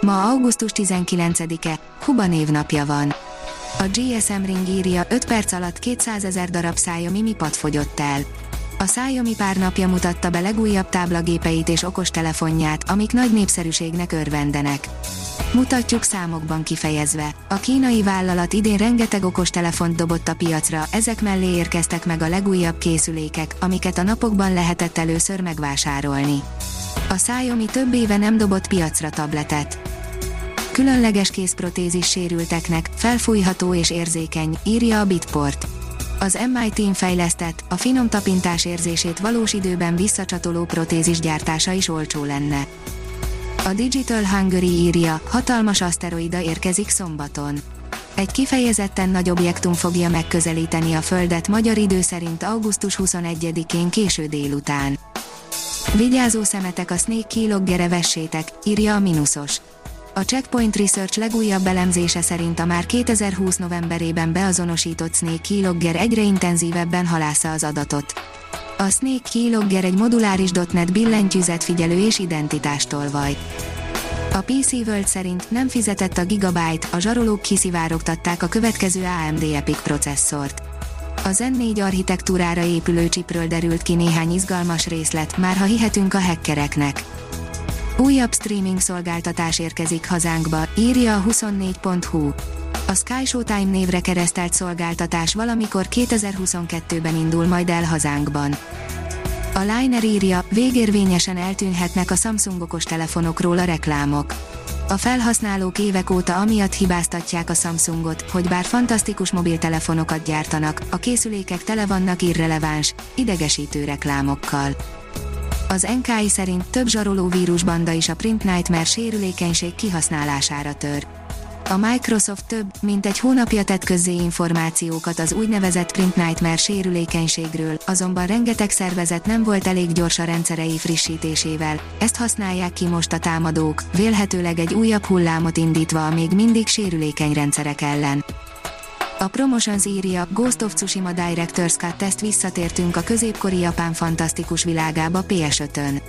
Ma augusztus 19-e, Kuba névnapja van. A GSM Ring írja 5 perc alatt 200 ezer darab Xiaomi Mi Pad fogyott el. A Xiaomi pár napja mutatta be legújabb táblagépeit és okostelefonját, amik nagy népszerűségnek örvendenek. Mutatjuk számokban kifejezve. A kínai vállalat idén rengeteg okostelefont dobott a piacra, ezek mellé érkeztek meg a legújabb készülékek, amiket a napokban lehetett először megvásárolni. A Xiaomi több éve nem dobott piacra tabletet. Különleges kézprotézis sérülteknek, felfújható és érzékeny, írja a Bitport. Az MIT-n fejlesztett, a finom tapintás érzését valós időben visszacsatoló protézis gyártása is olcsó lenne. A Digital Hungary írja, hatalmas aszteroida érkezik szombaton. Egy kifejezetten nagy objektum fogja megközelíteni a Földet magyar idő szerint augusztus 21-én késő délután. Vigyázó szemetek a Snake Keyloggere vessétek, írja a Minusos. A Checkpoint Research legújabb elemzése szerint a már 2020 novemberében beazonosított Snake Keylogger egyre intenzívebben halásza az adatot. A Snake Keylogger egy moduláris .NET billentyűzet figyelő és identitástolvaj. A PC World szerint nem fizetett a Gigabyte, a zsarolók kiszivárogtatták a következő AMD Epic processzort. A Zen 4 architektúrára épülő csipről derült ki néhány izgalmas részlet, már ha hihetünk a hackereknek. Újabb streaming szolgáltatás érkezik hazánkba, írja a 24.hu. A Sky Showtime névre keresztelt szolgáltatás valamikor 2022-ben indul majd el hazánkban. A Liner írja, végérvényesen eltűnhetnek a Samsung okos telefonokról a reklámok. A felhasználók évek óta amiatt hibáztatják a Samsungot, hogy bár fantasztikus mobiltelefonokat gyártanak, a készülékek tele vannak irreleváns, idegesítő reklámokkal. Az NKI szerint több zsaroló vírusbanda is a Print Nightmare sérülékenység kihasználására tör. A Microsoft több, mint egy hónapja tett közzé információkat az úgynevezett Print Nightmare sérülékenységről, azonban rengeteg szervezet nem volt elég gyors a rendszerei frissítésével, ezt használják ki most a támadók, vélhetőleg egy újabb hullámot indítva a még mindig sérülékeny rendszerek ellen. A Promotions írja, Ghost of Tsushima Director's Cut test visszatértünk a középkori japán fantasztikus világába PS5-ön.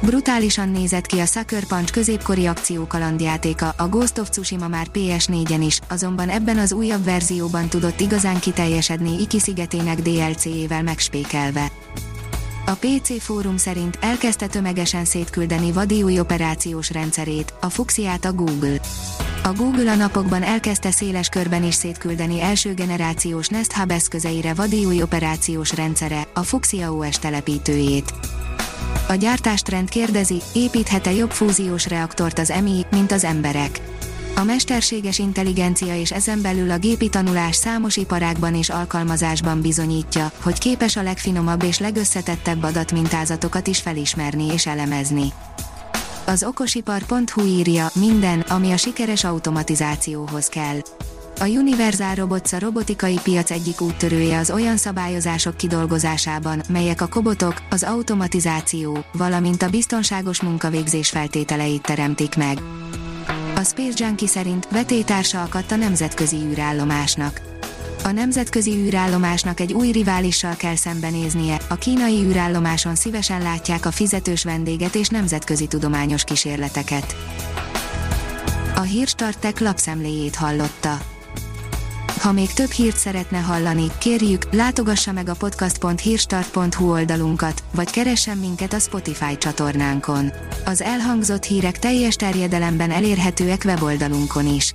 Brutálisan nézett ki a Sucker Punch középkori akciókalandjátéka, a Ghost of Tsushima már PS4-en is, azonban ebben az újabb verzióban tudott igazán kiteljesedni Iki szigetének DLC-ével megspékelve. A PC fórum szerint elkezdte tömegesen szétküldeni vadi új operációs rendszerét, a Fuxiát a Google. A Google a napokban elkezdte széles körben is szétküldeni első generációs Nest Hub eszközeire vadi új operációs rendszere, a Fuxia OS telepítőjét. A gyártástrend kérdezi, építhet-e jobb fúziós reaktort az MI, mint az emberek. A mesterséges intelligencia és ezen belül a gépi tanulás számos iparágban és alkalmazásban bizonyítja, hogy képes a legfinomabb és legösszetettebb adatmintázatokat is felismerni és elemezni. Az okosipar.hu írja, minden, ami a sikeres automatizációhoz kell. A Universal Robots a robotikai piac egyik úttörője az olyan szabályozások kidolgozásában, melyek a kobotok, az automatizáció, valamint a biztonságos munkavégzés feltételeit teremtik meg. A Space Junkie szerint vetétársa akadt a nemzetközi űrállomásnak. A nemzetközi űrállomásnak egy új riválissal kell szembenéznie, a kínai űrállomáson szívesen látják a fizetős vendéget és nemzetközi tudományos kísérleteket. A Hírstartek lapszemléjét hallotta. Ha még több hírt szeretne hallani, kérjük, látogassa meg a podcast.hírstart.hu oldalunkat, vagy keressen minket a Spotify csatornánkon. Az elhangzott hírek teljes terjedelemben elérhetőek weboldalunkon is.